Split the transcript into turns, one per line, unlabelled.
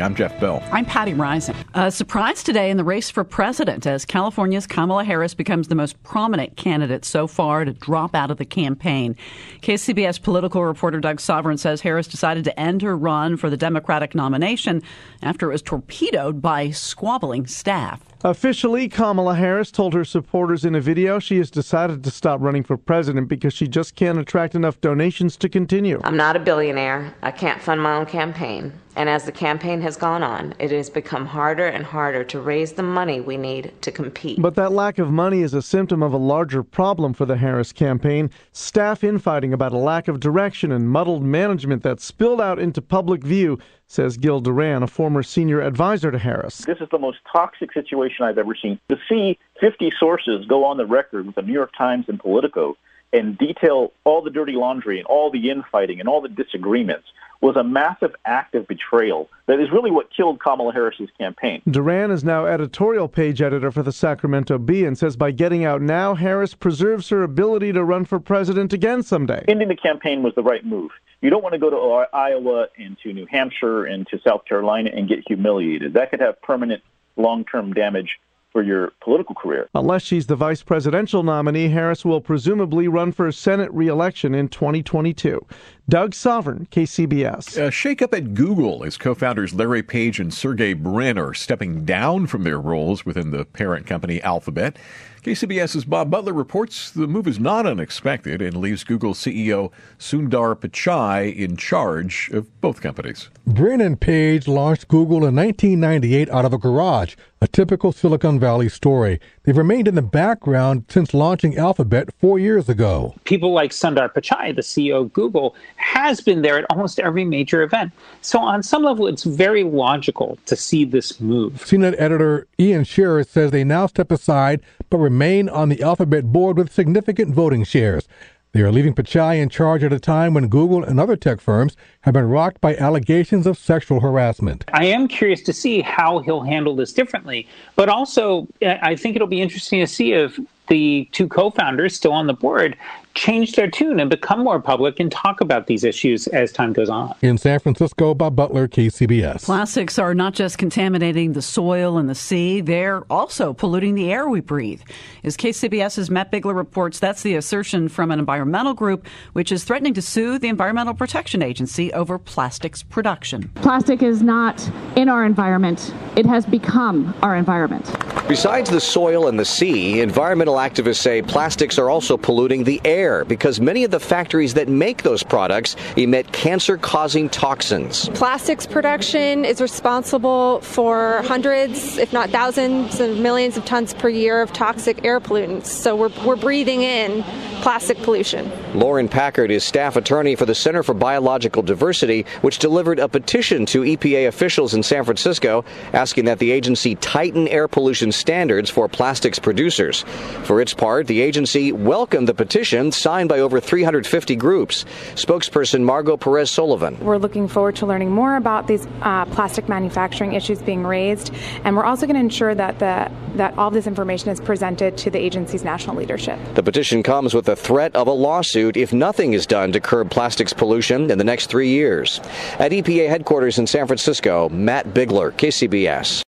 I'm Jeff Bell.
I'm Patti Reising. A surprise today in the race for president as California's Kamala Harris becomes the most prominent candidate so far to drop out of the campaign. KCBS political reporter Doug Sovern says Harris decided to end her run for the Democratic nomination after it was torpedoed by squabbling staff.
Officially, Kamala Harris told her supporters in a video she has decided to stop running for president because she just can't attract enough donations to continue.
I'm not a billionaire. I can't fund my own campaign. And as the campaign has gone on, it has become harder and harder to raise the money we need to compete.
But that lack of money is a symptom of a larger problem for the Harris campaign staff infighting about a lack of direction and muddled management that spilled out into public view says Gil Duran, a former senior advisor to Harris.
This is the most toxic situation I've ever seen. To see 50 sources go on the record with the New York Times and Politico and detail all the dirty laundry and all the infighting and all the disagreements was a massive act of betrayal that is really what killed Kamala Harris's campaign.
Duran is now editorial page editor for the Sacramento Bee and says by getting out now, Harris preserves her ability to run for president again someday.
Ending the campaign was the right move. You don't want to go to Iowa and to New Hampshire and to South Carolina and get humiliated. That could have permanent long term damage for your political career.
Unless she's the vice presidential nominee, Harris will presumably run for Senate reelection in 2022. Doug Sovern, KCBS.
A uh, shakeup at Google as co founders Larry Page and Sergey Brin are stepping down from their roles within the parent company Alphabet. KCBS's Bob Butler reports the move is not unexpected and leaves Google CEO Sundar Pichai in charge of both companies.
Brin and Page launched Google in 1998 out of a garage, a typical Silicon Valley story. They've remained in the background since launching Alphabet four years ago.
People like Sundar Pichai, the CEO of Google, has been there at almost every major event. So, on some level, it's very logical to see this move.
CNET editor Ian Sherr says they now step aside but remain on the Alphabet board with significant voting shares. They are leaving Pichai in charge at a time when Google and other tech firms have been rocked by allegations of sexual harassment.
I am curious to see how he'll handle this differently, but also eh, I think it'll be interesting to see if the two co-founders still on the board change their tune and become more public and talk about these issues as time goes on.
In San Francisco, Bob Butler, KCBS.
Plastics are not just contaminating the soil and the sea, they're also polluting the air we breathe. As KCBS's Matt Bigler reports, that's the assertion from an environmental group which is threatening to sue the Environmental Protection Agency over plastics production.
Plastic is not in our environment, it has become our environment.
Besides the soil and the sea, environmental activists say plastics are also polluting the air because many of the factories that make those products emit cancer causing toxins.
Plastics production is responsible for hundreds, if not thousands, and millions of tons per year of toxic air pollutants. So we're, we're breathing in plastic pollution.
Lauren Packard is staff attorney for the Center for Biological Diversity, which delivered a petition to EPA officials in San Francisco asking that the agency tighten air pollution standards for plastics producers. For its part, the agency welcomed the petition signed by over 350 groups. Spokesperson Margot Perez Sullivan.
We're looking forward to learning more about these uh, plastic manufacturing issues being raised, and we're also going to ensure that the that all this information is presented to the agency's national leadership.
The petition comes with the threat of a lawsuit if nothing is done to curb plastics pollution in the next three years. At EPA headquarters in San Francisco, Matt Bigler, KCBS.